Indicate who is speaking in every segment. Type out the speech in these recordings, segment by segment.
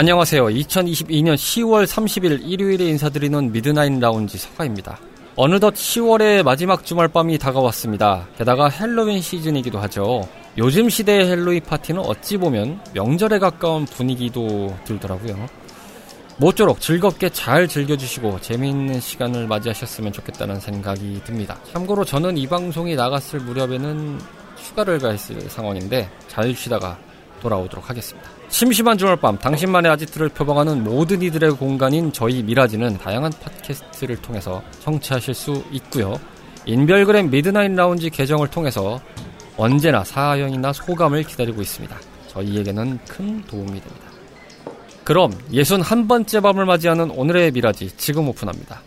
Speaker 1: 안녕하세요. 2022년 10월 30일 일요일에 인사드리는 Midnight Lounge 서가입니다. 어느덧 10월의 마지막 주말 밤이 다가왔습니다. 게다가 헬로윈 시즌이기도 하죠. 요즘 시대의 헬로윈 파티는 어찌 보면 명절에 가까운 분위기도 들더라고요. 모쪼록 즐겁게 잘 즐겨주시고 재미있는 시간을 맞이하셨으면 좋겠다는 생각이 듭니다. 참고로 저는 이 방송이 나갔을 무렵에는 휴가를 가 있을 상황인데 잘 쉬다가 돌아오도록 하겠습니다. 심심한 주말 밤 당신만의 아지트를 표방하는 모든 이들의 공간인 저희 미라지는 다양한 팟캐스트를 통해서 청취하실 수 있고요. 인별그램 Midnight Lounge 계정을 통해서 언제나 사연이나 소감을 기다리고 있습니다. 저희에게는 큰 도움이 됩니다. 그럼 예순 한 번째 밤을 맞이하는 오늘의 미라지 지금 오픈합니다.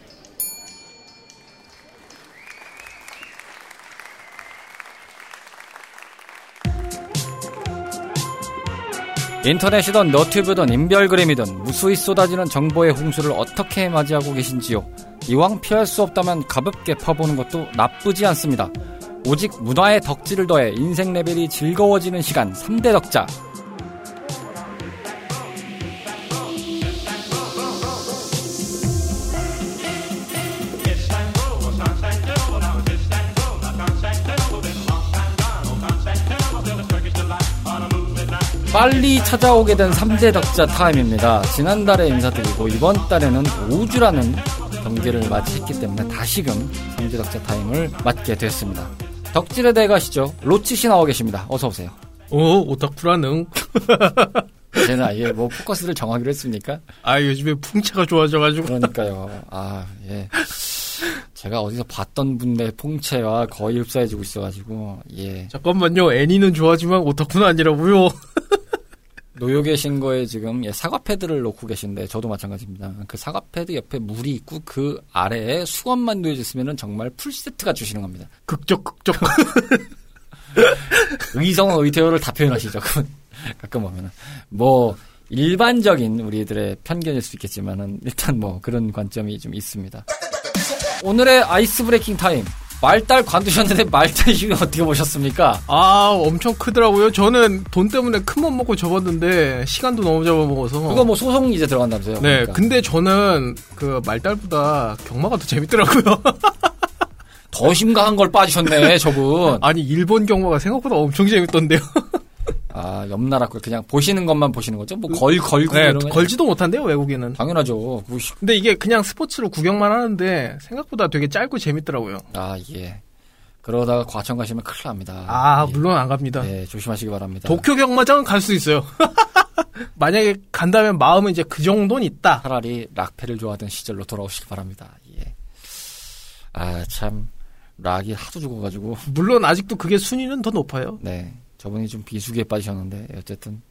Speaker 1: 인터넷이든 너튜브든 인별그램이든 무수히 쏟아지는 정보의 홍수를 어떻게 맞이하고 계신지요? 이왕 피할 수 없다면 가볍게 퍼보는 것도 나쁘지 않습니다. 오직 문화의 덕질을 더해 인생 레벨이 즐거워지는 시간 3대 덕자. 빨리 찾아오게 된 3대 덕자 타임입니다. 지난달에 인사드리고 이번 달에는 5주라는 경기를 맞이했기 때문에 다시금 3대 덕자 타임을 맞게 됐습니다. 덕질에 대해 가시죠. 로치 씨 나와 계십니다. 어서 오세요.
Speaker 2: 오, 오타쿠라는.
Speaker 1: 제는 아예 뭐 포커스를 정하기로 했습니까?
Speaker 2: 아, 요즘에 풍채가 좋아져가지고.
Speaker 1: 그러니까요. 아, 예. 제가 어디서 봤던 분의 풍채와 거의 흡사해지고 있어가지고, 예.
Speaker 2: 잠깐만요. 애니는 좋아하지만 오타쿠는 아니라고요.
Speaker 1: 놓여 계신 거에 지금 예, 사과 패드를 놓고 계신데 저도 마찬가지입니다. 그 사과 패드 옆에 물이 있고 그 아래에 수건만 놓여져 있으면 정말 풀 세트가 주시는 겁니다.
Speaker 2: 극적 극적.
Speaker 1: 의성어 의태어를 다 표현하시죠. 가끔 보면은 뭐 일반적인 우리들의 편견일 수 있겠지만은 일단 뭐 그런 관점이 좀 있습니다. 오늘의 ice breaking 타임. 말딸 관두셨는데 말딸 이후 어떻게 보셨습니까?
Speaker 2: 아, 엄청 크더라고요. 저는 돈 때문에 큰 맘 먹고 접었는데 시간도 너무 잡아먹어서.
Speaker 1: 그거 뭐 소송 이제 들어간다면서요?
Speaker 2: 네,
Speaker 1: 그러니까.
Speaker 2: 근데 저는 그 말딸보다 경마가 더 재밌더라고요.
Speaker 1: 더 심각한 걸 빠지셨네, 저분.
Speaker 2: 아니, 일본 경마가 생각보다 엄청 재밌던데요.
Speaker 1: 아, 옆 나라 거 그냥 보시는 것만 보시는 거죠? 뭐 걸, 걸고
Speaker 2: 네,
Speaker 1: 이런 거.
Speaker 2: 걸지도 못한대요, 외국에는.
Speaker 1: 당연하죠. 시-
Speaker 2: 근데 이게 그냥 스포츠로 구경만 하는데 생각보다 되게 짧고 재밌더라고요.
Speaker 1: 아, 예. 그러다가 과천 가시면 큰일 납니다.
Speaker 2: 아,
Speaker 1: 예.
Speaker 2: 물론 안 갑니다.
Speaker 1: 네, 조심하시기 바랍니다.
Speaker 2: 도쿄 경마장은 갈 수 있어요. 만약에 간다면 마음은 이제 그 정도는 있다.
Speaker 1: 차라리 락페를 좋아하던 시절로 돌아오시기 바랍니다. 예. 아, 참. 락이 하도 죽어가지고.
Speaker 2: 물론 아직도 그게 순위는 더 높아요.
Speaker 1: 네. 저분이 좀 비수기에 빠지셨는데, 어쨌든.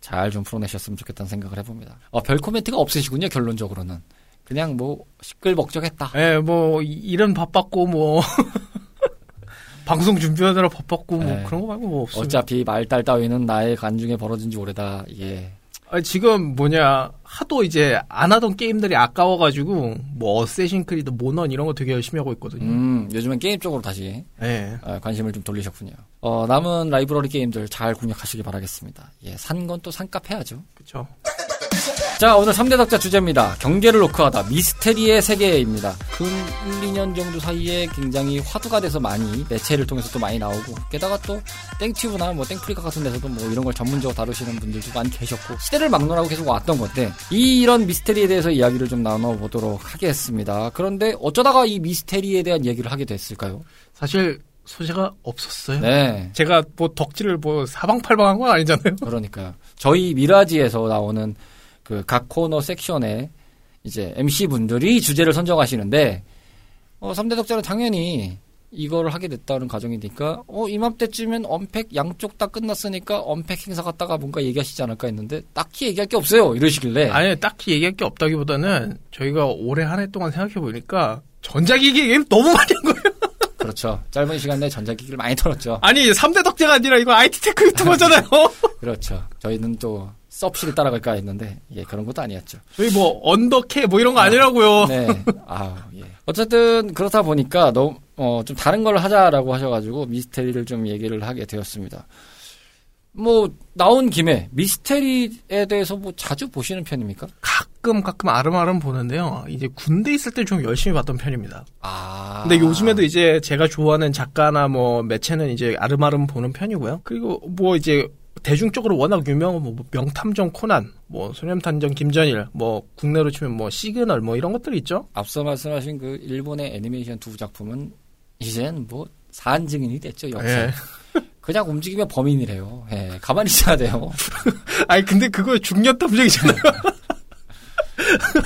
Speaker 1: 잘 좀 풀어내셨으면 좋겠다는 생각을 해봅니다. 어, 별 코멘트가 없으시군요, 결론적으로는. 그냥 뭐, 시끌벅적했다.
Speaker 2: 예, 뭐 이- 일은 바빴고 뭐 방송 준비하느라 바빴고 뭐
Speaker 1: 네.
Speaker 2: 그런 거 말고 뭐 없어요.
Speaker 1: 어차피 말달 따위는 나의 간중에 벌어진 지 오래다. 예.
Speaker 2: 아니, 지금 뭐냐 하도 이제 안 하던 게임들이 아까워가지고 뭐 어쌔신 크리드 모넌 이런 거 되게 열심히 하고 있거든요.
Speaker 1: 음, 요즘엔 게임 쪽으로 다시
Speaker 2: 예.
Speaker 1: 아, 관심을 좀 돌리셨군요. 어, 남은 라이브러리 게임들 잘 공략하시길 바라겠습니다. 예, 산 건 또 산값 해야죠.
Speaker 2: 그렇죠.
Speaker 1: 자, 오늘 3대 덕자 주제입니다. 경계를 놓고하다. 미스테리의 세계입니다. 근 1, 2년 정도 사이에 굉장히 화두가 돼서 많이 매체를 통해서 또 많이 나오고 게다가 또 땡튜브나 뭐 땡프리카 같은 데서도 뭐 이런 걸 전문적으로 다루시는 분들도 많이 계셨고 시대를 막론하고 계속 왔던 건데 이 이런 미스테리에 대해서 이야기를 좀 나눠보도록 하겠습니다. 그런데 어쩌다가 이 미스테리에 대한 얘기를 하게 됐을까요?
Speaker 2: 사실 소재가 없었어요.
Speaker 1: 네.
Speaker 2: 제가 뭐 덕질을 뭐 사방팔방한 건 아니잖아요.
Speaker 1: 그러니까요. 저희 미라지에서 나오는 그 각 코너 섹션에 이제 MC 분들이 주제를 선정하시는데 어 3대 독자는 당연히 이거를 하게 됐다는 가정이니까 어 이맘때쯤엔 unpack 양쪽 다 끝났으니까 unpack 행사 갔다가 뭔가 얘기하시지 않을까 했는데 딱히 얘기할 게 없어요. 이러시길래.
Speaker 2: 아니 딱히 얘기할 게 없다기보다는 저희가 올해 한 해 동안 생각해 보니까 전자기기 얘기를 너무 많이 한 거예요.
Speaker 1: 그렇죠. 짧은 시간 내에 전자기기를 많이 털었죠.
Speaker 2: 아니 3대 독자가 아니라 이거 IT tech 유튜버잖아요.
Speaker 1: 그렇죠. 저희는 또 섭 씨를 따라갈까 했는데 예 그런 것도 아니었죠
Speaker 2: 저희 뭐 언더캐 뭐 이런 거 아니라고요.
Speaker 1: 네. 아, 예. 어쨌든 그렇다 보니까 너무 어, 좀 다른 걸 하자라고 하셔가지고 미스테리를 좀 얘기를 하게 되었습니다. 뭐 나온 김에 미스테리에 대해서 뭐 자주 보시는 편입니까?
Speaker 2: 가끔 가끔 아름아름 보는데요. 이제 군대 있을 때 좀 열심히 봤던 편입니다.
Speaker 1: 아.
Speaker 2: 근데 요즘에도 이제 제가 좋아하는 작가나 뭐 매체는 이제 아름아름 보는 편이고요. 그리고 뭐 이제 대중적으로 워낙 유명한 뭐 명탐정 코난, 뭐 소년탐정 김전일, 뭐 국내로 치면 뭐 시그널 뭐 이런 것들이 있죠.
Speaker 1: 앞서 말씀하신 그 일본의 애니메이션 두 작품은 이젠 뭐 사안 증인이 됐죠 역사.
Speaker 2: 예.
Speaker 1: 그냥 움직이면 범인이래요. 예, 가만히 있어야 돼요.
Speaker 2: 아니 근데 그거 중년 탐정이잖아요.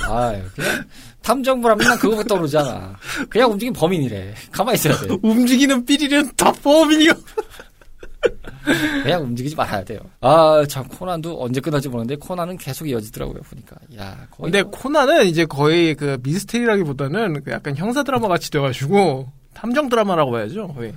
Speaker 1: 아, 그냥 탐정부라 맨날 그거부터 오르잖아. 그냥 움직이면 범인이래. 가만히 있어야 돼.
Speaker 2: 움직이는 삐리는 다 범인이요.
Speaker 1: 그냥 움직이지 말아야 돼요. 아, 참, 코난도 언제 끝날지 모르는데, 코난은 계속 이어지더라고요, 보니까. 야.
Speaker 2: 근데
Speaker 1: 뭐-
Speaker 2: 코난은 이제 거의 그 미스테리라기보다는 그 약간 형사 드라마 같이 돼가지고 탐정 드라마라고 해야죠. 거의.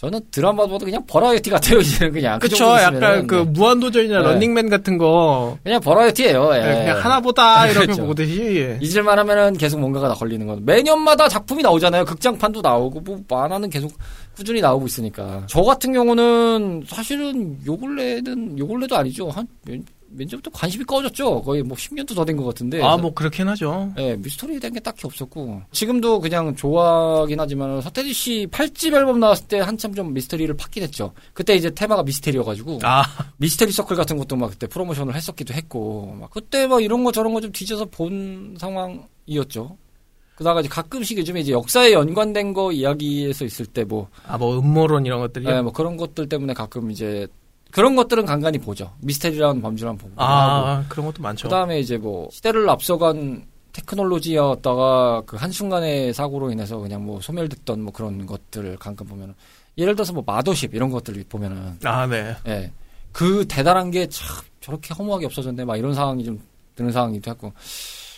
Speaker 1: 저는 드라마보다 그냥 버라이어티 같아요, 이제는 그냥. 그
Speaker 2: 그쵸. 약간. 그
Speaker 1: 네.
Speaker 2: 무한도전이나
Speaker 1: 네.
Speaker 2: 런닝맨 같은 거
Speaker 1: 그냥 버라이어티예요 예.
Speaker 2: 그냥 하나보다 이렇게
Speaker 1: 그렇죠.
Speaker 2: 보듯이
Speaker 1: 잊을만 하면은 계속 뭔가가 다 걸리는 거. 매년마다 작품이 나오잖아요. 극장판도 나오고, 뭐, 만화는 계속 꾸준히 나오고 있으니까. 저 같은 경우는 사실은 요 근래는, 요 근래도 아니죠. 한, 년부터 관심이 꺼졌죠. 거의 뭐 10년도 더 된 것 같은데.
Speaker 2: 아 뭐 그렇긴 하죠.
Speaker 1: 예, 미스터리에 대한 게 딱히 없었고. 지금도 그냥 좋아하긴 하지만, 서태지 씨 8집 앨범 나왔을 때 한참 좀 미스터리를 팠긴 했죠. 그때 이제 테마가 미스터리여가지고.
Speaker 2: 아
Speaker 1: 미스테리 서클 같은 것도 막 그때 프로모션을 했었기도 했고, 막 그때 막 이런 거 저런 거 좀 뒤져서 본 상황이었죠. 그다가 이제 가끔씩 요즘에 이제 역사에 연관된 거 이야기에서 있을 때 뭐,
Speaker 2: 아뭐 음모론 이런 것들이
Speaker 1: 예, 뭐 그런 것들 때문에 가끔 이제 그런 것들은 간간히 보죠. 미스테리라는 한번 보고.
Speaker 2: 아 그런 것도 많죠.
Speaker 1: 그 다음에 이제 뭐 시대를 앞서간 테크놀로지였다가 그 한순간의 사고로 인해서 그냥 뭐 소멸됐던 뭐 그런 것들을 가끔 보면은 예를 들어서 뭐 마도십 이런 것들을 보면은
Speaker 2: 아 네.
Speaker 1: 예. 그 대단한 게 참 저렇게 허무하게 없어졌네. 막 이런 상황이 좀 드는 상황이기도 했고.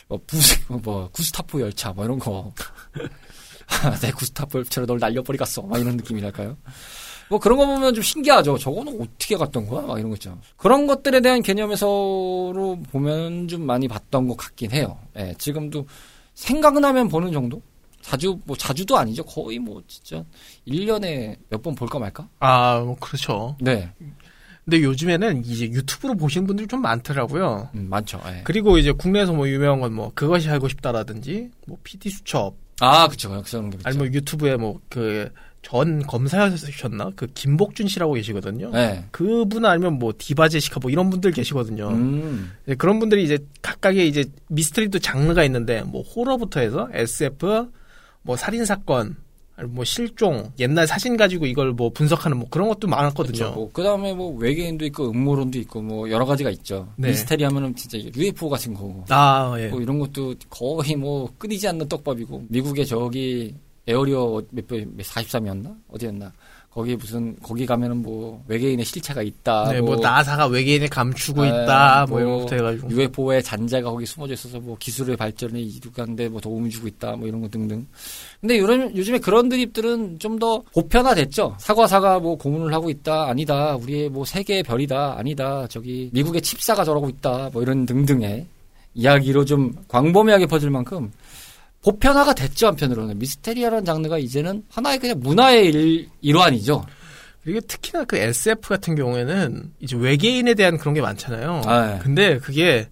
Speaker 1: 뭐 부스 뭐 구스타프 열차 뭐 이런 거. 내 구스타프 열차로 널 날려버리겠어. 막 이런 느낌이랄까요? 뭐 그런 거 보면 좀 신기하죠. 저거는 어떻게 갔던 거야? 막 이런 거 있죠. 그런 것들에 대한 개념에서로 보면 좀 많이 봤던 것 같긴 해요. 예, 지금도 생각나면 보는 정도? 자주, 뭐 자주도 아니죠. 거의 뭐 진짜 1년에 몇 번 볼까 말까?
Speaker 2: 아 뭐 그렇죠.
Speaker 1: 네.
Speaker 2: 근데 요즘에는 이제 유튜브로 보시는 분들이 좀 많더라고요.
Speaker 1: 음, 많죠. 예.
Speaker 2: 그리고 이제 국내에서 뭐 유명한 건 뭐 그것이 알고 싶다라든지 뭐 PD 수첩
Speaker 1: 아, 그쵸. 그런 게.
Speaker 2: 아니 뭐 유튜브에 뭐그 전 검사였나 그 김복준 씨라고 계시거든요.
Speaker 1: 네.
Speaker 2: 그분 아니면 뭐 디바제시카 뭐 이런 분들 계시거든요.
Speaker 1: 음.
Speaker 2: 네, 그런 분들이 이제 각각의 이제 미스터리도 장르가 있는데 뭐 호러부터 해서 SF, 뭐 살인 사건, 뭐 실종, 옛날 사진 가지고 이걸 뭐 분석하는 뭐 그런 것도 많았거든요.
Speaker 1: 그쵸. 뭐, 그 다음에 뭐 외계인도 있고 음모론도 있고 뭐 여러 가지가 있죠.
Speaker 2: 네.
Speaker 1: 미스테리 하면은 진짜 UFO 같은 거고.
Speaker 2: 아 예.
Speaker 1: 뭐 이런 것도 거의 뭐 끊이지 않는 떡밥이고. 미국의 저기 에어리어 몇 번, 43이었나? 어디였나? 거기 무슨, 거기 가면은 뭐 외계인의 실체가 있다.
Speaker 2: 네, 뭐 나사가 외계인을 감추고
Speaker 1: 네,
Speaker 2: 있다, 뭐,
Speaker 1: 뭐
Speaker 2: 이런 것부터 해가지고.
Speaker 1: UFO의 잔재가 거기 숨어져 있어서 뭐 기술의 발전에 이룩하는데 뭐 도움을 주고 있다 뭐 이런 거 등등. 근데 요즘 요즘에 그런 드립들은 좀 더 보편화됐죠. 사과 사과 뭐 고문을 하고 있다 아니다 우리의 뭐 세계의 별이다 아니다 저기 미국의 칩사가 저러고 있다 뭐 이런 등등의 이야기로 좀 광범위하게 퍼질 만큼 보편화가 됐죠 한편으로는 미스테리아라는 장르가 이제는 하나의 그냥 문화의 일, 일환이죠.
Speaker 2: 그리고 특히나 그 SF 같은 경우에는 이제 외계인에 대한 그런 게 많잖아요.
Speaker 1: 아, 네.
Speaker 2: 근데 그게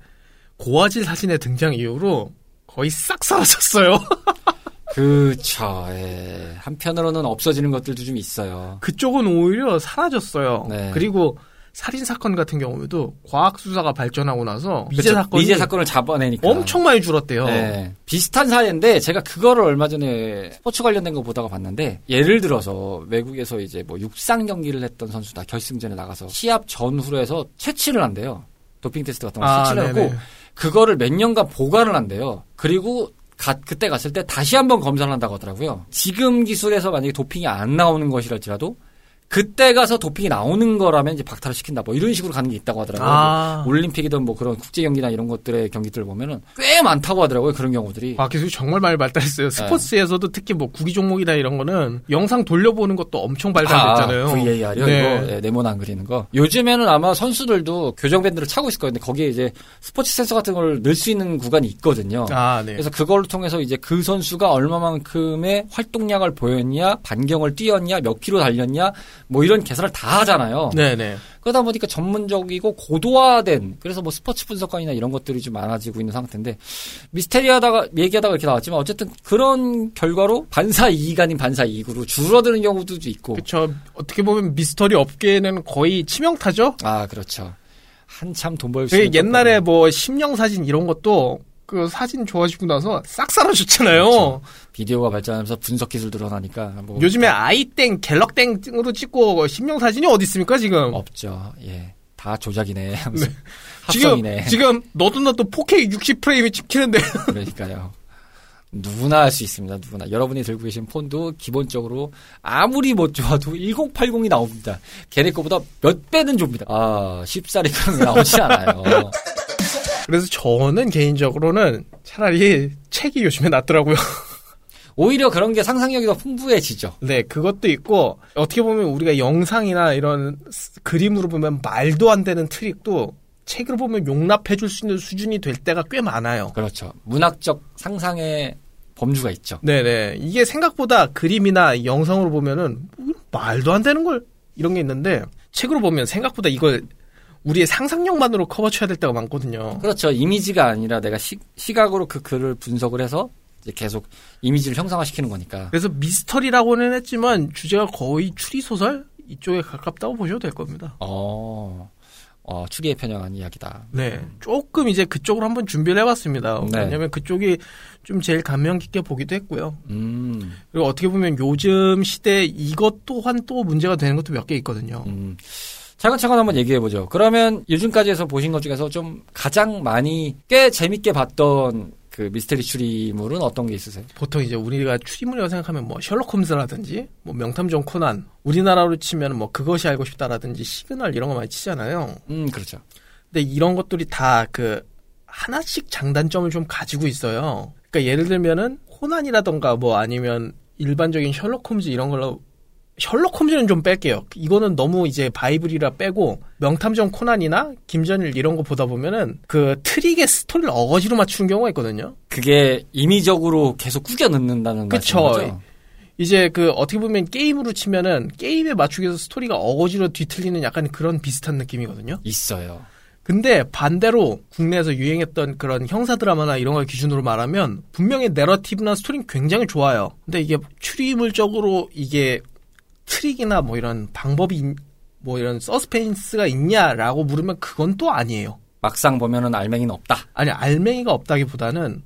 Speaker 2: 고화질 사진의 등장 이후로 거의 싹 사라졌어요.
Speaker 1: 그쵸. 예. 한편으로는 없어지는 것들도 좀 있어요.
Speaker 2: 그쪽은 오히려 사라졌어요.
Speaker 1: 네.
Speaker 2: 그리고 살인 사건 같은 경우에도 과학 수사가 발전하고 나서 미제. 사건이
Speaker 1: 미제 사건을 잡아내니까
Speaker 2: 엄청 많이 줄었대요.
Speaker 1: 네. 비슷한 사례인데 제가 그거를 얼마 전에 스포츠 관련된 거 보다가 봤는데 예를 들어서 외국에서 이제 뭐 육상 경기를 했던 선수다 결승전에 나가서 시합 전후로 해서 채취를 한대요. 도핑 테스트 같은 거
Speaker 2: 아,
Speaker 1: 채취를
Speaker 2: 네네.
Speaker 1: 하고 그거를 몇 년간 보관을 한대요. 그리고 가, 그때 갔을 때 다시 한번 검사를 한다고 하더라고요. 지금 기술에서 만약에 도핑이 안 나오는 것이랄지라도 그때 가서 도핑이 나오는 거라면 이제 박탈을 시킨다. 뭐 이런 식으로 가는 게 있다고 하더라고요.
Speaker 2: 아.
Speaker 1: 올림픽이든 뭐 그런 국제 경기나 이런 것들의 경기들을 보면은 꽤 많다고 하더라고요. 그런 경우들이.
Speaker 2: 과학 기술이 정말 많이 발달했어요. 스포츠에서도 특히 뭐 구기 종목이나 이런 거는 영상 돌려보는 것도 엄청 발달됐잖아요.
Speaker 1: 아, VAR이요?
Speaker 2: 네.
Speaker 1: 이거 네, 네모안 그리는 거. 요즘에는 아마 선수들도 교정 밴드를 차고 있을 거예요. 근데 거기에 이제 스포츠 센서 같은 걸 넣을 수 있는 구간이 있거든요.
Speaker 2: 아, 네.
Speaker 1: 그래서 그걸 통해서 이제 그 선수가 얼마만큼의 활동량을 보였냐, 반경을 뛰었냐, 몇 킬로 달렸냐, 뭐 이런 계산을 다 하잖아요.
Speaker 2: 네네.
Speaker 1: 그러다 보니까 전문적이고 고도화된 그래서 뭐 스포츠 분석관이나 이런 것들이 좀 많아지고 있는 상태인데 미스테리하다가 얘기하다가 이렇게 나왔지만 어쨌든 그런 결과로 반사 이익 아닌 반사 이익으로 줄어드는 경우도 있고
Speaker 2: 그쵸. 어떻게 보면 미스터리 업계는 거의 치명타죠?
Speaker 1: 아 그렇죠 한참 돈
Speaker 2: 벌수그
Speaker 1: 있는
Speaker 2: 옛날에 뭐 심령 사진 이런 것도 그 사진 좋아지고 나서 싹 사라졌잖아요.
Speaker 1: 그렇죠. 비디오가 발전하면서 분석 기술 늘어나니까 뭐
Speaker 2: 요즘에 아이땡, 갤럭땡으로 찍고 심령 사진이 어디 있습니까 지금?
Speaker 1: 없죠 예 다 조작이네
Speaker 2: 지금
Speaker 1: 합성이네
Speaker 2: 지금 너도 나도 4K 60 프레임이 찍히는데
Speaker 1: 그러니까요. 누구나 할 수 있습니다. 누구나. 여러분이 들고 계신 폰도 기본적으로 아무리 못 좋아도 1080이 나옵니다. 걔네 거보다 몇 배는 줍니다. 아, 쉽사리 그런 게 나오지 않아요.
Speaker 2: 그래서 저는 개인적으로는 차라리 책이 요즘에 낫더라고요.
Speaker 1: 오히려 그런 게 상상력이 더 풍부해지죠.
Speaker 2: 네, 그것도 있고 어떻게 보면 우리가 영상이나 이런 스- 그림으로 보면 말도 안 되는 트릭도 책으로 보면 용납해 줄 수 있는 수준이 될 때가 꽤 많아요.
Speaker 1: 그렇죠. 문학적 상상의 범주가 있죠.
Speaker 2: 네네. 이게 생각보다 그림이나 영상으로 보면은 뭐 말도 안 되는 걸 이런 게 있는데 책으로 보면 생각보다 이걸 우리의 상상력만으로 커버 쳐야 될 때가 많거든요.
Speaker 1: 그렇죠. 이미지가 아니라 내가 시, 시각으로 그 글을 분석을 해서 이제 계속 이미지를 형상화시키는 거니까.
Speaker 2: 그래서 미스터리라고는 했지만 주제가 거의 추리 소설 이쪽에 가깝다고 보셔도 될 겁니다.
Speaker 1: 어, 어, 추리에 편향한 이야기다.
Speaker 2: 네. 조금 이제 그쪽으로 한번 준비를 해봤습니다.
Speaker 1: 네.
Speaker 2: 왜냐면 그쪽이 좀 제일 감명 깊게 보기도 했고요.
Speaker 1: 음,
Speaker 2: 그리고 어떻게 보면 요즘 시대에 이것 또한 또 문제가 되는 것도 몇 개 있거든요.
Speaker 1: 음. 차근차근 한번 얘기해 보죠. 그러면 요즘까지 해서 보신 것 중에서 좀 가장 많이 꽤 재밌게 봤던 그 미스테리 추리물은 어떤 게 있으세요?
Speaker 2: 보통 이제 우리가 추리물이라고 생각하면 뭐 셜록 홈즈라든지 뭐 명탐정 코난 우리나라로 치면 뭐 그것이 알고 싶다라든지 시그널 이런 거 많이 치잖아요.
Speaker 1: 음, 그렇죠.
Speaker 2: 근데 이런 것들이 다 그 하나씩 장단점을 좀 가지고 있어요. 그러니까 예를 들면은 코난이라던가 뭐 아니면 일반적인 셜록 홈즈 이런 걸로 셜록 홈즈는 좀 뺄게요. 이거는 너무 이제 바이블이라 빼고 명탐정 코난이나 김전일 이런 거 보다 보면은 그 트릭의 스토리를 어거지로 맞추는 경우가 있거든요.
Speaker 1: 그게 임의적으로 계속 꾸겨 넣는다는
Speaker 2: 그쵸.
Speaker 1: 말씀이죠?
Speaker 2: 이제 그 어떻게 보면 게임으로 치면은 게임에 맞추기 위해서 스토리가 어거지로 뒤틀리는 약간 그런 비슷한 느낌이거든요.
Speaker 1: 있어요.
Speaker 2: 근데 반대로 국내에서 유행했던 그런 형사 드라마나 이런 걸 기준으로 말하면 분명히 내러티브나 스토리는 굉장히 좋아요. 근데 이게 추리물적으로 이게 트릭이나 뭐 이런 방법이 있- 뭐 이런 서스펜스가 있냐라고 물으면 그건 또 아니에요.
Speaker 1: 막상 보면은 알맹이는 없다.
Speaker 2: 아니 알맹이가 없다기보다는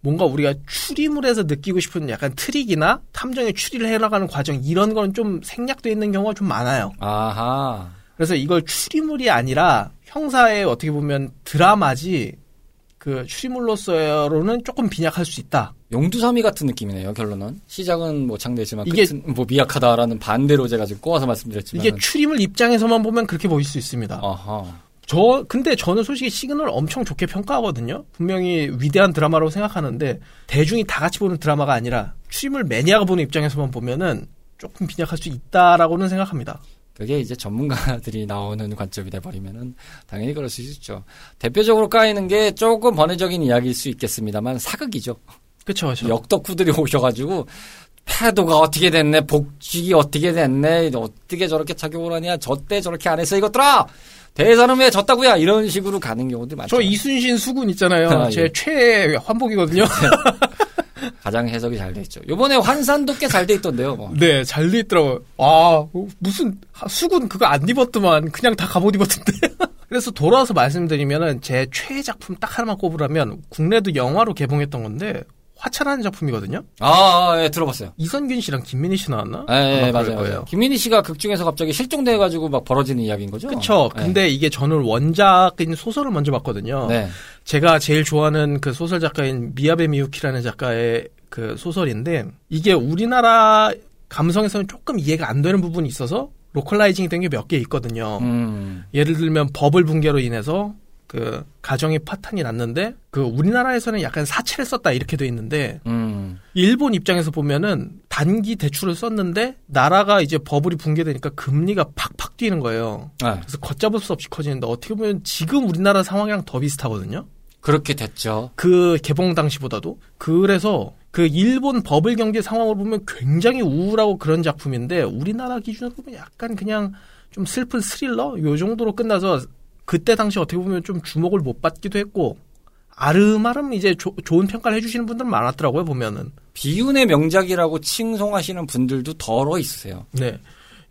Speaker 2: 뭔가 우리가 추리물에서 느끼고 싶은 약간 트릭이나 탐정의 추리를 해나가는 과정 이런 건 좀 생략돼 있는 경우가 좀 많아요.
Speaker 1: 아하.
Speaker 2: 그래서 이걸 추리물이 아니라 형사의 어떻게 보면 드라마지 그 추리물로서로는 조금 빈약할 수 있다.
Speaker 1: 용두사미 같은 느낌이네요, 결론은. 시작은 뭐 장대지만
Speaker 2: 이게-
Speaker 1: 뭐 미약하다라는 반대로 제가 지금 꼬아서 말씀드렸지만.
Speaker 2: 이게 추리물 입장에서만 보면 그렇게 보일 수 있습니다.
Speaker 1: 아하.
Speaker 2: 저 근데 저는 솔직히 시그널 엄청 좋게 평가하거든요. 분명히 위대한 드라마라고 생각하는데 대중이 다 같이 보는 드라마가 아니라 추리물 매니아가 보는 입장에서만 보면은 조금 빈약할 수 있다라고는 생각합니다.
Speaker 1: 그게 이제 전문가들이 나오는 관점이 돼버리면은 당연히 그럴 수 있죠. 대표적으로 까이는 게 조금 번외적인 이야기일 수 있겠습니다만 사극이죠.
Speaker 2: 그쵸, 그쵸.
Speaker 1: 역덕후들이 오셔가지고 패도가 어떻게 됐네, 복직이 어떻게 됐네, 어떻게 저렇게 착용을 하냐, 저 때 저렇게 안 했어 이것들아. 대사는 왜 졌다고야 이런 식으로 가는 경우도 많죠.
Speaker 2: 저 이순신 수군 있잖아요.
Speaker 1: 아,
Speaker 2: 제
Speaker 1: 예.
Speaker 2: 최애 환복이거든요.
Speaker 1: 가장 해석이 잘 돼 있죠. 요번에 환산도 꽤 잘 돼 있던데요. 뭐.
Speaker 2: 네, 잘 돼 있더라고요. 아, 무슨 수군 그거 안 입었더만 그냥 다 갑옷 입었던데. 그래서 돌아와서 말씀드리면은 제 최애 작품 딱 하나만 꼽으라면 국내도 영화로 개봉했던 건데 화차라는 작품이거든요.
Speaker 1: 아, 아, 예, 들어봤어요.
Speaker 2: 이선균 씨랑 김민희 씨 나왔나?
Speaker 1: 예, 예, 맞아요.
Speaker 2: 거예요.
Speaker 1: 김민희 씨가 극 중에서 갑자기 실종돼가지고 막 벌어지는 이야기인 거죠?
Speaker 2: 그쵸.
Speaker 1: 예.
Speaker 2: 근데 이게 저는 원작인 소설을 먼저 봤거든요.
Speaker 1: 네.
Speaker 2: 제가 제일 좋아하는 그 소설 작가인 미야베 미유키라는 작가의 그 소설인데 이게 우리나라 감성에서는 조금 이해가 안 되는 부분이 있어서 localizing이 된 게 몇 개 있거든요.
Speaker 1: 음.
Speaker 2: 예를 들면 버블 붕괴로 인해서 그 가정이 파탄이 났는데 그 우리나라에서는 약간 사채를 썼다 이렇게 돼 있는데
Speaker 1: 음.
Speaker 2: 일본 입장에서 보면은 단기 대출을 썼는데 나라가 이제 버블이 붕괴되니까 금리가 팍팍 뛰는 거예요.
Speaker 1: 네.
Speaker 2: 그래서 걷잡을 수 없이 커지는데 어떻게 보면 지금 우리나라 상황이랑 더 비슷하거든요.
Speaker 1: 그렇게 됐죠.
Speaker 2: 그 개봉 당시보다도 그래서 그 일본 버블 경제 상황을 보면 굉장히 우울하고 그런 작품인데 우리나라 기준으로 보면 약간 그냥 좀 슬픈 스릴러 요 정도로 끝나서 그때 당시 어떻게 보면 좀 주목을 못 받기도 했고 아름아름 이제 조- 좋은 평가를 해주시는 분들 많았더라고요 보면은
Speaker 1: 비운의 명작이라고 칭송하시는 분들도 덜어 있으세요.
Speaker 2: 네.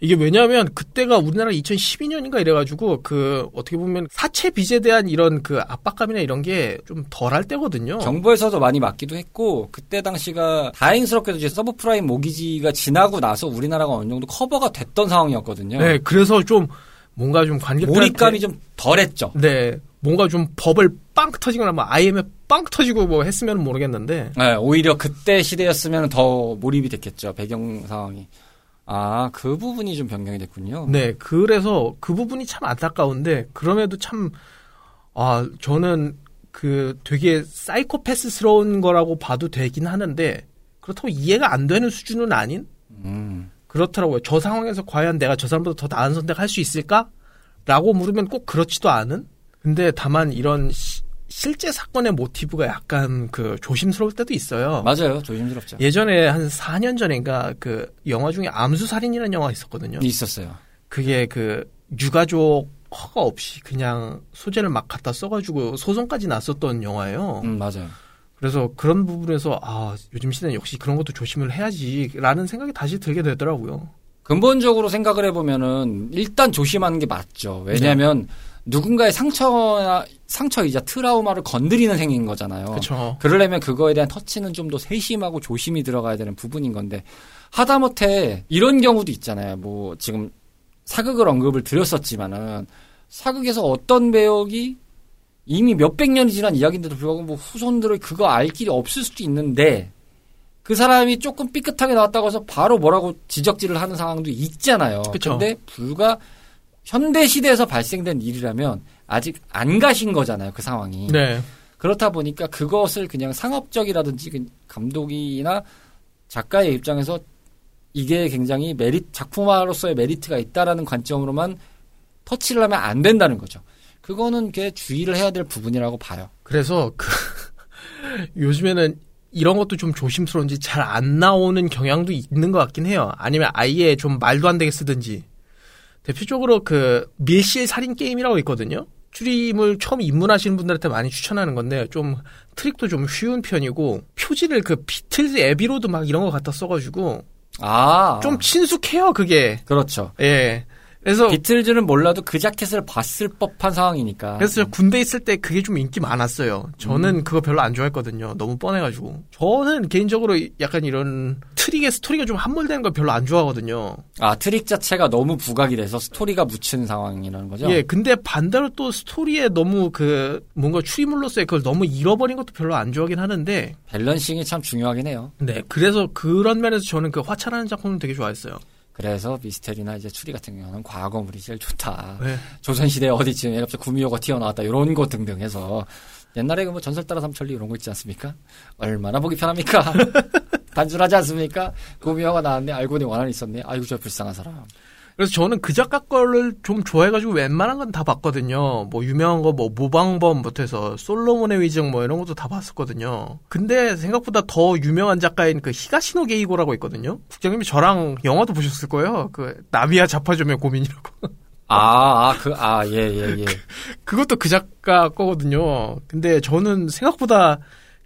Speaker 2: 이게 왜냐하면 그때가 우리나라 2012년인가 이래가지고 그 어떻게 보면 사채 빚에 대한 이런 그 압박감이나 이런 게 좀 덜할 때거든요.
Speaker 1: 정부에서도 많이 맞기도 했고 그때 당시가 다행스럽게도 이제 서브프라임 모기지가 지나고 나서 우리나라가 어느 정도 커버가 됐던 상황이었거든요.
Speaker 2: 네, 그래서 좀 뭔가 좀 관객들한테
Speaker 1: 몰입감이 좀 덜했죠.
Speaker 2: 네, 뭔가 좀 버블 빵 터지거나 뭐 IMF 빵 터지고 뭐 했으면 모르겠는데
Speaker 1: 네, 오히려 그때 시대였으면 더 몰입이 됐겠죠. 배경 상황이. 아, 그 부분이 좀 변경이 됐군요.
Speaker 2: 네, 그래서 그 부분이 참 안타까운데 그럼에도 참 아, 저는 그 되게 사이코패스스러운 거라고 봐도 되긴 하는데 그렇다고 이해가 안 되는 수준은 아닌
Speaker 1: 음.
Speaker 2: 그렇더라고요. 저 상황에서 과연 내가 저 사람보다 더 나은 선택할 수 있을까? 라고 물으면 꼭 그렇지도 않은? 근데 다만 이런 시- 실제 사건의 모티브가 약간 그 조심스러울 때도 있어요.
Speaker 1: 맞아요. 조심스럽죠.
Speaker 2: 예전에 한 4년 전인가 그 영화 중에 암수살인이라는 영화가 있었거든요.
Speaker 1: 있었어요.
Speaker 2: 그게 그 유가족 허가 없이 그냥 소재를 막 갖다 써가지고 소송까지 났었던 영화예요.
Speaker 1: 음, 맞아요.
Speaker 2: 그래서 그런 부분에서 아 요즘 시대는 역시 그런 것도 조심을 해야지라는 생각이 다시 들게 되더라고요.
Speaker 1: 근본적으로 생각을 해보면은 일단 조심하는 게 맞죠. 왜냐하면 누군가의 상처나 상처이자 트라우마를 건드리는 행위인 거잖아요.
Speaker 2: 그렇죠.
Speaker 1: 그러려면 그거에 대한 터치는 좀 더 세심하고 조심히 들어가야 되는 부분인 건데 하다못해 이런 경우도 있잖아요. 뭐 지금 사극을 언급을 드렸었지만은 사극에서 어떤 배역이 이미 몇백 년이 지난 이야기인데도 불구하고 뭐 후손들을 그거 알 길이 없을 수도 있는데 그 사람이 조금 삐끗하게 나왔다고 해서 바로 뭐라고 지적질을 하는 상황도 있잖아요.
Speaker 2: 그쵸.
Speaker 1: 근데 불과 현대 시대에서 발생된 일이라면 아직 안 가신 거잖아요. 그 상황이.
Speaker 2: 네.
Speaker 1: 그렇다 보니까 그것을 그냥 상업적이라든지 그 감독이나 작가의 입장에서 이게 굉장히 메리 작품화로서의 메리트가 있다라는 관점으로만 터치를 하면 안 된다는 거죠. 그거는 게 주의를 해야 될 부분이라고 봐요.
Speaker 2: 그래서 그 요즘에는 이런 것도 좀 조심스러운지 잘 안 나오는 경향도 있는 것 같긴 해요. 아니면 아예 좀 말도 안 되게 쓰든지. 대표적으로 그 밀실 살인 게임이라고 있거든요. 추리물을 처음 입문하시는 분들한테 많이 추천하는 건데 좀 트릭도 좀 쉬운 편이고 표지를 그 비틀즈 Abbey Road 막 이런 거 갖다 써가지고
Speaker 1: 아,
Speaker 2: 좀 친숙해요 그게.
Speaker 1: 그렇죠.
Speaker 2: 예. 그래서
Speaker 1: 비틀즈는 몰라도 그 자켓을 봤을 법한 상황이니까.
Speaker 2: 그래서 저 군대 있을 때 그게 좀 인기 많았어요. 저는 그거 별로 안 좋아했거든요. 너무 뻔해가지고. 저는 개인적으로 약간 이런 트릭의 스토리가 좀 함몰되는 걸 별로 안 좋아하거든요.
Speaker 1: 아 트릭 자체가 너무 부각이 돼서 스토리가 묻히는 상황이라는 거죠.
Speaker 2: 예, 근데 반대로 또 스토리에 너무 그 뭔가 추리물로서의 그걸 너무 잃어버린 것도 별로 안 좋아하긴 하는데,
Speaker 1: balancing이 참 중요하긴 해요.
Speaker 2: 네, 그래서 그런 면에서 저는 그 화차라는 작품은 되게 좋아했어요.
Speaker 1: 그래서 미스테리나 이제 추리 같은 경우는 과거물이 제일 좋다.
Speaker 2: 네.
Speaker 1: 조선시대에 어디쯤에 갑자기 구미호가 튀어나왔다. 이런 거 등등 해서. 옛날에 그뭐 전설 따라 삼천리 이런 거 있지 않습니까? 얼마나 보기 편합니까? 단순하지 않습니까? 구미호가 나왔네. 알고 보니 원한이 있었네. 아이고 저 불쌍한 사람.
Speaker 2: 그래서 저는 그 작가 거를 좀 좋아해가지고 웬만한 건 다 봤거든요. 뭐 유명한 거 뭐 모방범부터 해서 솔로몬의 위증 뭐 이런 것도 다 봤었거든요. 근데 생각보다 더 유명한 작가인 그 히가시노 게이고라고 있거든요. 국장님이 저랑 영화도 보셨을 거예요. 그 나비야 자파점의 고민이라고.
Speaker 1: 아, 아, 그, 아, 예, 예, 예.
Speaker 2: 그것도 그 작가 거거든요. 근데 저는 생각보다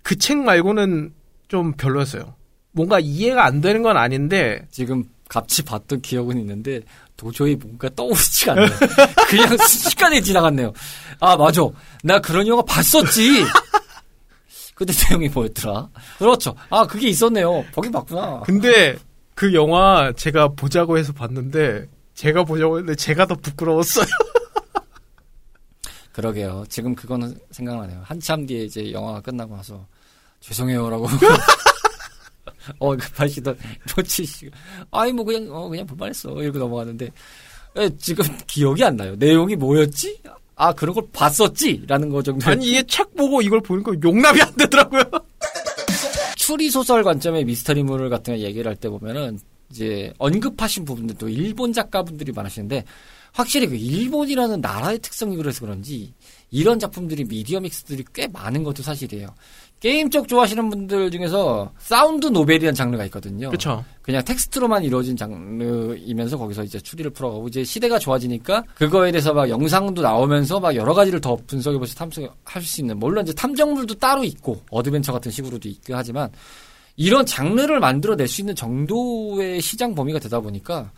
Speaker 2: 그 책 말고는 좀 별로였어요. 뭔가 이해가 안 되는 건 아닌데
Speaker 1: 지금 같이 봤던 기억은 있는데 도저히 뭔가 떠오르지가 않네요. 그냥 순식간에 지나갔네요. 아, 맞아. 나 그런 영화 봤었지. 근데 내용이 뭐였더라? 그렇죠. 아, 그게 있었네요. 보긴 봤구나.
Speaker 2: 근데 그 영화 제가 보자고 해서 봤는데 제가 보자고 했는데 제가 더 부끄러웠어요.
Speaker 1: 그러게요. 지금 그거는 생각나네요. 한참 뒤에 이제 영화가 끝나고 나서 죄송해요라고. 어, 급하시던 로치 씨. 아니 뭐 그냥 어 그냥 불만했어. 이러고 넘어갔는데 에, 지금 기억이 안 나요. 내용이 뭐였지? 아 그런 걸 봤었지? 라는 거 정도.
Speaker 2: 아니 이게 책 보고 이걸 보니까 용납이 안 되더라고요.
Speaker 1: 추리 소설 관점의 미스터리물 같은 거 얘기를 할 때 보면은 이제 언급하신 부분들도 일본 작가분들이 많으시는데 확실히 그 일본이라는 나라의 특성이 그래서 그런지 이런 작품들이 media mix들이 꽤 많은 것도 사실이에요. 게임 쪽 좋아하시는 분들 중에서 sound novel이라는 장르가 있거든요.
Speaker 2: 그렇죠.
Speaker 1: 그냥 텍스트로만 이루어진 장르이면서 거기서 이제 추리를 풀어가고 이제 시대가 좋아지니까 그거에 대해서 막 영상도 나오면서 막 여러 가지를 더 분석해보서 탐색할 수 있는 물론 이제 탐정물도 따로 있고 어드벤처 같은 식으로도 있긴 하지만 이런 장르를 만들어낼 수 있는 정도의 시장 범위가 되다 보니까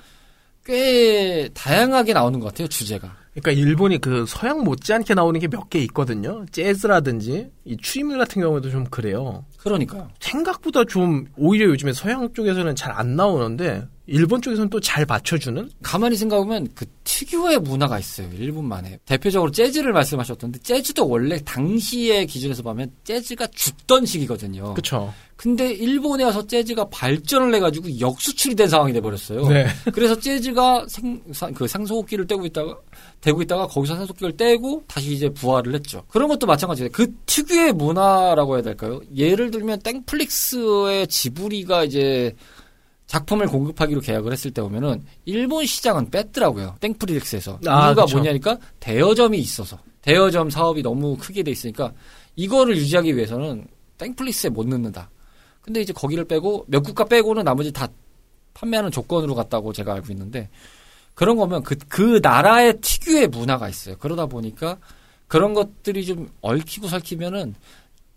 Speaker 1: 꽤 다양하게 나오는 것 같아요 주제가.
Speaker 2: 그러니까 일본이 그 서양 못지않게 나오는 게 몇 개 있거든요. 재즈라든지 이 추리물 같은 경우도 좀 그래요.
Speaker 1: 그러니까요.
Speaker 2: 생각보다 좀 오히려 요즘에 서양 쪽에서는 잘 안 나오는데 일본 쪽에서는 또잘 맞춰주는
Speaker 1: 가만히 생각하면 그 특유의 문화가 있어요. 일본만의. 대표적으로 재즈를 말씀하셨던데 재즈도 원래 당시의 기준에서 보면 재즈가 죽던 시기거든요.
Speaker 2: 그렇죠.
Speaker 1: 근데 일본에 와서 재즈가 발전을 해가지고 역수출이 된 상황이 돼버렸어요.
Speaker 2: 네.
Speaker 1: 그래서 재즈가 생, 상, 그 상소호끼를 떼고 있다가 대고 있다가 거기서 상소호끼를 떼고 다시 이제 부활을 했죠. 그런 것도 마찬가지예요. 그 특유의 문화라고 해야 될까요? 예를 들면 땡플릭스의 지브리가 이제 작품을 공급하기로 계약을 했을 때 보면은 일본 시장은 뺐더라고요. 땡플릭스에서.
Speaker 2: 아,
Speaker 1: 이유가
Speaker 2: 그쵸.
Speaker 1: 뭐냐니까 대여점이 있어서. 대여점 사업이 너무 크게 돼 있으니까 이거를 유지하기 위해서는 땡플릭스에 못 넣는다. 근데 이제 거기를 빼고 몇 국가 빼고는 나머지 다 판매하는 조건으로 갔다고 제가 알고 있는데 그런 거면 그, 그 나라의 특유의 문화가 있어요. 그러다 보니까 그런 것들이 좀 얽히고 설키면은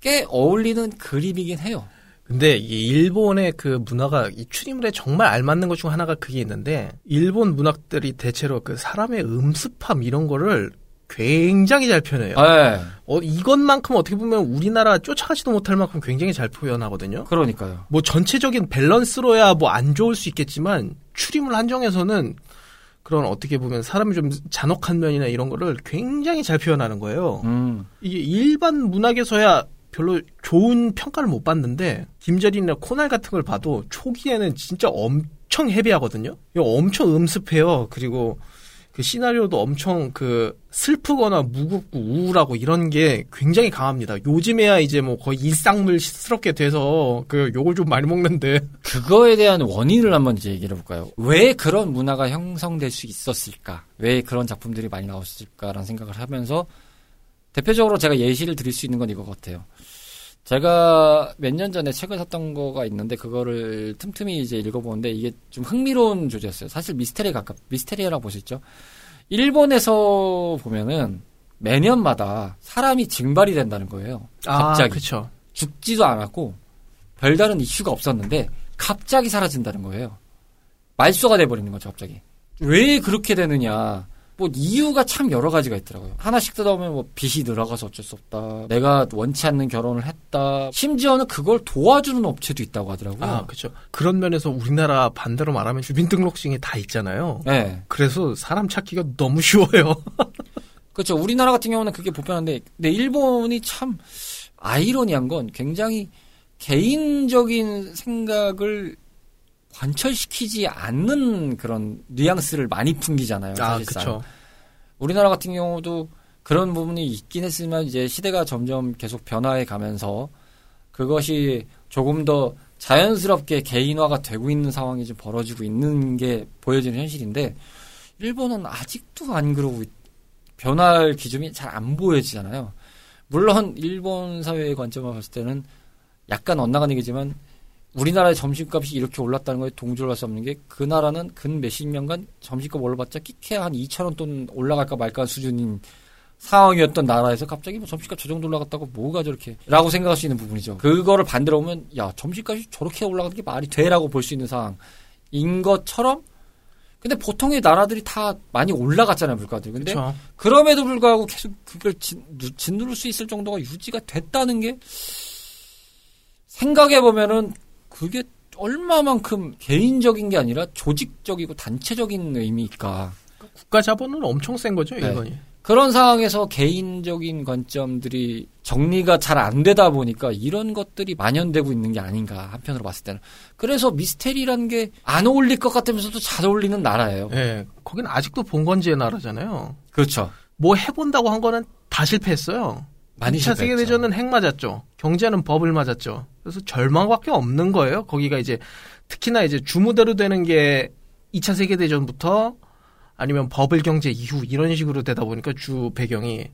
Speaker 1: 꽤 어울리는 그림이긴 해요.
Speaker 2: 근데 이 일본의 그 문화가 이 추리물에 정말 알맞는 것 중 하나가 그게 있는데 일본 문학들이 대체로 그 사람의 음습함 이런 거를 굉장히 잘 표현해요.
Speaker 1: 네.
Speaker 2: 어, 이것만큼 어떻게 보면 우리나라 쫓아가지도 못할 만큼 굉장히 잘 표현하거든요.
Speaker 1: 그러니까요.
Speaker 2: 뭐 전체적인 밸런스로야 뭐 안 좋을 수 있겠지만 추리물 한정에서는 그런 어떻게 보면 사람이 좀 잔혹한 면이나 이런 거를 굉장히 잘 표현하는 거예요.
Speaker 1: 음.
Speaker 2: 이게 일반 문학에서야 별로 좋은 평가를 못 받는데 김재린이나 코날 같은 걸 봐도 초기에는 진짜 엄청 헤비하거든요. 엄청 음습해요. 그리고 그 시나리오도 엄청 그 슬프거나 무겁고 우울하고 이런 게 굉장히 강합니다. 요즘에야 이제 뭐 거의 일상물스럽게 돼서 그 욕을 좀 많이 먹는데
Speaker 1: 그거에 대한 원인을 한번 이제 얘기를 해볼까요? 왜 그런 문화가 형성될 수 있었을까? 왜 그런 작품들이 많이 나왔을까라는 생각을 하면서 대표적으로 제가 예시를 드릴 수 있는 건 이거 같아요. 제가 몇 년 전에 책을 샀던 거가 있는데 그거를 틈틈이 이제 읽어보는데 이게 좀 흥미로운 주제였어요. 사실 미스테리에 가깝, 미스테리라고 보셨죠? 일본에서 보면은 매년마다 사람이 증발이 된다는 거예요. 갑자기.
Speaker 2: 아, 그렇죠.
Speaker 1: 죽지도 않았고 별다른 이슈가 없었는데 갑자기 사라진다는 거예요. 말소가 돼버리는 거죠, 갑자기. 왜 그렇게 되느냐. 뭐 이유가 참 여러 가지가 있더라고요. 하나씩 뜯어보면 뭐 빚이 늘어가서 어쩔 수 없다. 내가 원치 않는 결혼을 했다. 심지어는 그걸 도와주는 업체도 있다고 하더라고요.
Speaker 2: 아, 그렇죠. 그런 면에서 우리나라 반대로 말하면 주민등록증이 다 있잖아요.
Speaker 1: 네.
Speaker 2: 그래서 사람 찾기가 너무 쉬워요.
Speaker 1: 그렇죠. 우리나라 같은 경우는 그게 보편한데, 근데 일본이 참 아이러니한 건 굉장히 개인적인 생각을 관철시키지 않는 그런 뉘앙스를 많이 풍기잖아요.
Speaker 2: 아,
Speaker 1: 사실상.
Speaker 2: 그렇죠.
Speaker 1: 우리나라 같은 경우도 그런 부분이 있긴 했지만 이제 시대가 점점 계속 변화해 가면서 그것이 조금 더 자연스럽게 개인화가 되고 있는 상황이 좀 벌어지고 있는 게 보여지는 현실인데 일본은 아직도 안 그러고 있- 변할 기준이 잘 안 보여지잖아요. 물론 일본 사회의 관점을 봤을 때는 약간 엇나간 얘기지만 우리나라의 점심값이 이렇게 올랐다는 거에 동조를 할 수 없는 게 그 나라는 근 몇십 년간 점심값 올라봤자 끼케야 한 2천 원 돈 올라갈까 말까 수준인 상황이었던 나라에서 갑자기 뭐 점심값 저 정도 올라갔다고 뭐가 저렇게 라고 생각할 수 있는 부분이죠. 그거를 반대로 보면 야 점심값이 저렇게 올라가는 게 말이 돼라고 볼 수 있는 상황인 것처럼 근데 보통의 나라들이 다 많이 올라갔잖아요 물가들이. 근데
Speaker 2: 그렇죠.
Speaker 1: 그럼에도 불구하고 계속 그걸 진, 누- 짓누를 수 있을 정도가 유지가 됐다는 게 생각해 보면은 그게 얼마만큼 개인적인 게 아니라 조직적이고 단체적인 의미일까.
Speaker 2: 국가 자본은 엄청 센 거죠,
Speaker 1: 네.
Speaker 2: 일본이.
Speaker 1: 그런 상황에서 개인적인 관점들이 정리가 잘 안 되다 보니까 이런 것들이 만연되고 있는 게 아닌가 한편으로 봤을 때는 그래서 미스테리라는 게 안 어울릴 것 같으면서도 잘 어울리는 나라예요.
Speaker 2: 예. 거긴 아직도 봉건지의 나라잖아요.
Speaker 1: 그렇죠.
Speaker 2: 뭐 해본다고 한 거는 다 실패했어요.
Speaker 1: 많이
Speaker 2: 2차
Speaker 1: 실패했죠.
Speaker 2: 세계대전은 핵 맞았죠. 경제는 법을 맞았죠. 그래서 절망밖에 없는 거예요. 거기가 이제 특히나 이제 주무대로 되는 게 2차 세계대전부터 아니면 버블 경제 이후 이런 식으로 되다 보니까 주 배경이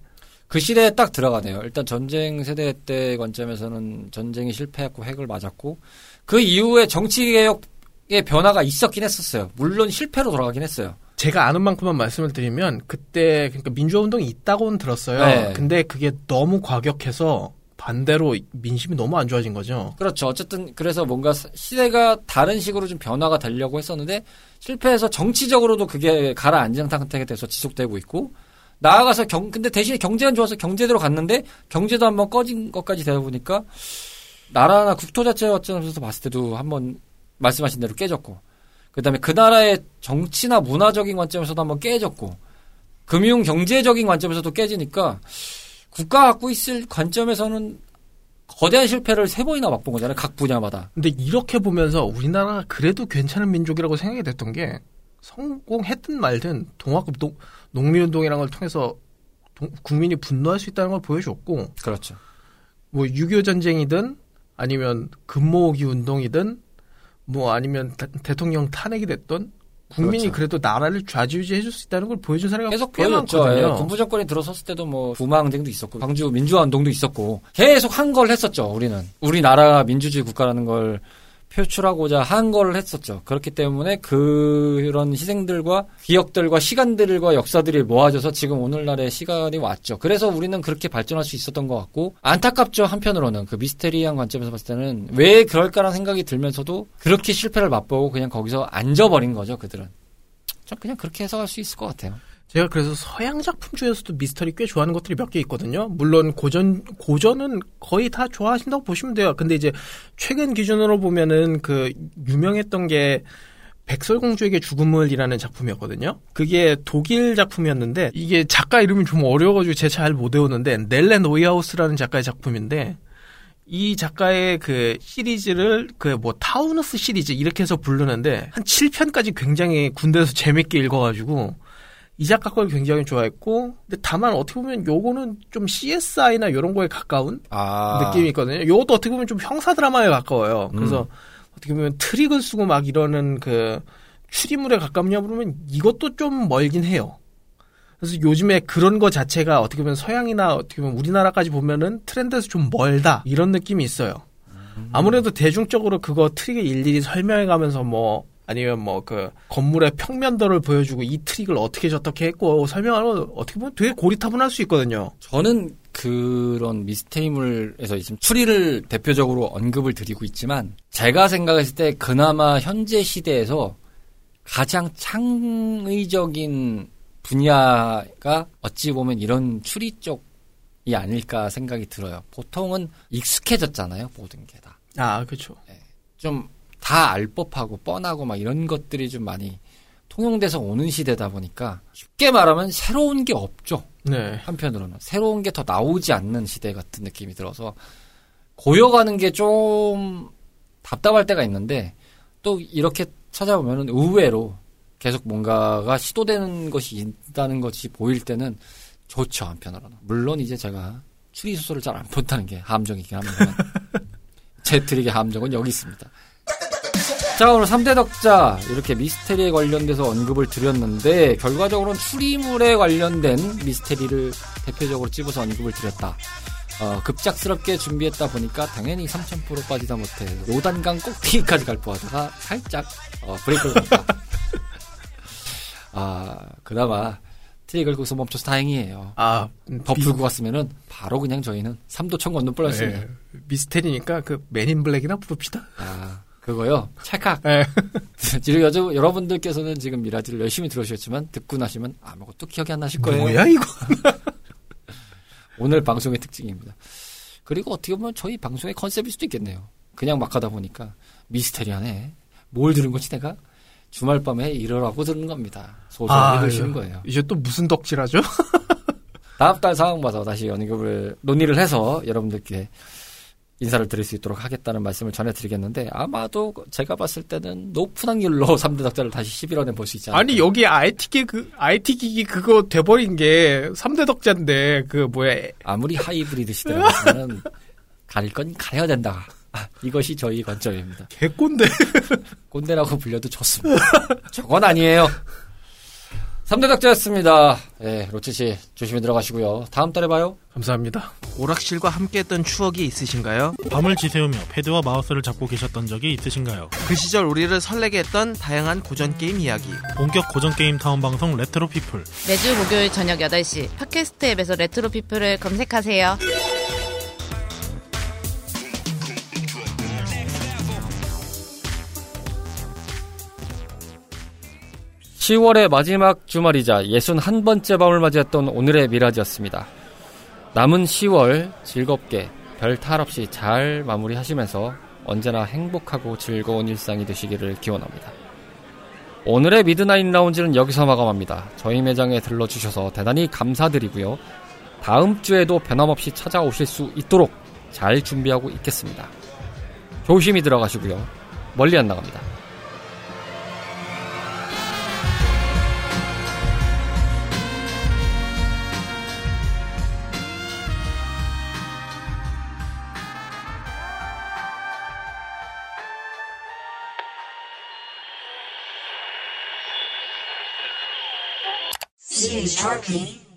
Speaker 1: 그 시대에 딱 들어가네요. 일단 전쟁 세대 때 관점에서는 전쟁이 실패했고 핵을 맞았고 그 이후에 정치 개혁의 변화가 있었긴 했었어요. 물론 실패로 돌아가긴 했어요.
Speaker 2: 제가 아는 만큼만 말씀을 드리면 그때 그러니까 민주화 운동이 있다고는 들었어요.
Speaker 1: 네.
Speaker 2: 근데 그게 너무 과격해서 반대로 민심이 너무 안 좋아진 거죠.
Speaker 1: 그렇죠. 어쨌든 그래서 뭔가 시대가 다른 식으로 좀 변화가 되려고 했었는데 실패해서 정치적으로도 그게 가라앉은 상태가 돼서 지속되고 있고 나아가서 경 근데 대신에 경제는 좋아서 경제대로 갔는데 경제도 한번 꺼진 것까지 되다 보니까 나라나 국토 자체 관점에서 봤을 때도 한번 말씀하신 대로 깨졌고 그다음에 그 나라의 정치나 문화적인 관점에서도 한번 깨졌고 금융 경제적인 관점에서도 깨지니까 국가 갖고 있을 관점에서는 거대한 실패를 세 번이나 맛본 거잖아요. 각 분야마다.
Speaker 2: 근데 이렇게 보면서 우리나라가 그래도 괜찮은 민족이라고 생각이 됐던 게 성공했든 말든 동학급 농, 농민운동이라는 걸 통해서 동- 국민이 분노할 수 있다는 걸 보여줬고
Speaker 1: 그렇죠.
Speaker 2: 뭐 6.25 전쟁이든 아니면 금모으기 운동이든 뭐 아니면 대, 대통령 탄핵이 됐던 국민이
Speaker 1: 그렇죠.
Speaker 2: 그래도 나라를 좌지우지 해줄 수 있다는 걸 보여준 사례가
Speaker 1: 계속
Speaker 2: 꽤
Speaker 1: 보였죠.
Speaker 2: 많거든요.
Speaker 1: 예, 군부 정권이 들어섰을 때도 뭐 부마항쟁도 있었고 광주 민주화 운동도 있었고 계속 한 걸 했었죠. 우리는 우리나라가 민주주의 국가라는 걸 표출하고자 한 걸 했었죠. 그렇기 때문에 그런 희생들과 기억들과 시간들과 역사들이 모아져서 지금 오늘날의 시간이 왔죠. 그래서 우리는 그렇게 발전할 수 있었던 것 같고 안타깝죠. 한편으로는 그 미스테리한 관점에서 봤을 때는 왜 그럴까라는 생각이 들면서도 그렇게 실패를 맛보고 그냥 거기서 앉아버린 거죠. 그들은. 좀 그냥 그렇게 해석할 수 있을 것 같아요.
Speaker 2: 제가 그래서 서양 작품 중에서도 미스터리 꽤 좋아하는 것들이 몇 개 있거든요. 물론 고전 고전은 거의 다 좋아하신다고 보시면 돼요. 근데 이제 최근 기준으로 보면은 그 유명했던 게 백설공주에게 죽음을이라는 작품이었거든요. 그게 독일 작품이었는데 이게 작가 이름이 좀 어려워가지고 제가 잘못 외우는데 넬레 노이하우스라는 작가의 작품인데 이 작가의 그 시리즈를 그 뭐 타우너스 시리즈 이렇게 해서 부르는데 한 7편까지 굉장히 군대에서 재밌게 읽어가지고 이 작가 걸 굉장히 좋아했고 근데 다만 어떻게 보면 요거는 좀 CSI나 이런 거에 가까운
Speaker 1: 아.
Speaker 2: 느낌이 있거든요. 요것도 어떻게 보면 좀 형사 드라마에 가까워요. 그래서 어떻게 보면 트릭을 쓰고 막 이러는 그 추리물에 가깝냐 그러면 이것도 좀 멀긴 해요. 그래서 요즘에 그런 거 자체가 어떻게 보면 서양이나 어떻게 보면 우리나라까지 보면은 트렌드에서 좀 멀다 이런 느낌이 있어요. 아무래도 대중적으로 그거 트릭을 일일이 설명해 가면서 뭐 아니면 뭐 그 건물의 평면도를 보여주고 이 트릭을 어떻게 저떻게 했고 설명하면 어떻게 보면 되게 고리타분할 수 있거든요.
Speaker 1: 저는 그런 미스테리물에서 지금 추리를 대표적으로 언급을 드리고 있지만 제가 생각했을 때 그나마 현재 시대에서 가장 창의적인 분야가 어찌 보면 이런 추리 쪽이 아닐까 생각이 들어요. 보통은 익숙해졌잖아요, 모든 게 다.
Speaker 2: 아, 그렇죠.
Speaker 1: 좀 다 알 법하고 뻔하고 막 이런 것들이 좀 많이 통용돼서 오는 시대다 보니까 쉽게 말하면 새로운 게 없죠.
Speaker 2: 네.
Speaker 1: 한편으로는 새로운 게 더 나오지 않는 시대 같은 느낌이 들어서 고여가는 게 좀 답답할 때가 있는데 또 이렇게 찾아보면은 의외로 계속 뭔가가 시도되는 것이 있다는 것이 보일 때는 좋죠 한편으로는 물론 이제 제가 추리 소설을 잘 안 본다는 게 함정이긴 합니다만 제 트릭의 함정은 여기 있습니다. 자 오늘 3대 덕자 이렇게 미스테리에 관련돼서 언급을 드렸는데 결과적으로는 추리물에 관련된 미스테리를 대표적으로 찝어서 언급을 드렸다. 어, 급작스럽게 준비했다 보니까 당연히 3000% 빠지다 못해 로단강 꼭대기까지 갈 뻔하다가 살짝 어, 브레이크를 걷다. 아 그나마 트릭을 거기서 멈춰서 다행이에요.
Speaker 2: 아,
Speaker 1: 더
Speaker 2: 미-
Speaker 1: 풀고 갔으면은 바로 그냥 저희는 3도 천 건너 뻔했습니다.
Speaker 2: 네. 미스테리니까 그 맨인 블랙이나 부릅시다.
Speaker 1: 아 그거요 찰칵
Speaker 2: 네.
Speaker 1: 지금 요즘 여러분들께서는 지금 미라지를 열심히 들으셨지만 듣고 나시면 아무것도 기억이 안 나실 거예요.
Speaker 2: 뭐야 이거?
Speaker 1: 오늘 방송의 특징입니다. 그리고 어떻게 보면 저희 방송의 컨셉일 수도 있겠네요. 그냥 막 가다 보니까 미스테리하네. 뭘 들은 거지 내가? 주말 밤에 이러라고 들은 겁니다. 소소하게
Speaker 2: 아,
Speaker 1: 들으시는 거예요.
Speaker 2: 이제 또 무슨 덕질하죠?
Speaker 1: 다음 달 상황 봐서 다시 연극을 논의를 해서 여러분들께 인사를 드릴 수 있도록 하겠다는 말씀을 전해드리겠는데 아마도 제가 봤을 때는 높은 확률로 3대 덕자를 다시 11월에 볼 수 있지 않을까.
Speaker 2: 아니 여기 IT 그 IT 기기 그거 돼버린 게 3대 덕자인데 그 뭐야
Speaker 1: 아무리 하이브리드 시대라면 가릴 건 가려야 된다. 아, 이것이 저희 관점입니다.
Speaker 2: 개꼰대.
Speaker 1: 꼰대라고 불려도 좋습니다. 저건 아니에요. 3대 덕자였습니다. 예, 로치 씨 조심히 들어가시고요. 다음 달에 봐요.
Speaker 2: 감사합니다.
Speaker 3: 오락실과 함께했던 추억이 있으신가요?
Speaker 4: 밤을 지새우며 패드와 마우스를 잡고 계셨던 적이 있으신가요?
Speaker 3: 그 시절 우리를 설레게 했던 다양한 고전 게임 이야기.
Speaker 4: 본격 고전 게임 타운 방송 레트로 피플.
Speaker 5: 매주 목요일 저녁 8시 팟캐스트 앱에서 레트로 피플을 검색하세요.
Speaker 1: 10월의 마지막 주말이자 61번째 밤을 맞이했던 오늘의 미라지였습니다. 남은 10월 즐겁게 별 탈 없이 잘 마무리하시면서 언제나 행복하고 즐거운 일상이 되시기를 기원합니다. 오늘의 미드나잇 라운지는 여기서 마감합니다. 저희 매장에 들러주셔서 대단히 감사드리고요. 다음 주에도 변함없이 찾아오실 수 있도록 잘 준비하고 있겠습니다. 조심히 들어가시고요. 멀리 안 나갑니다.
Speaker 6: CH Harpy.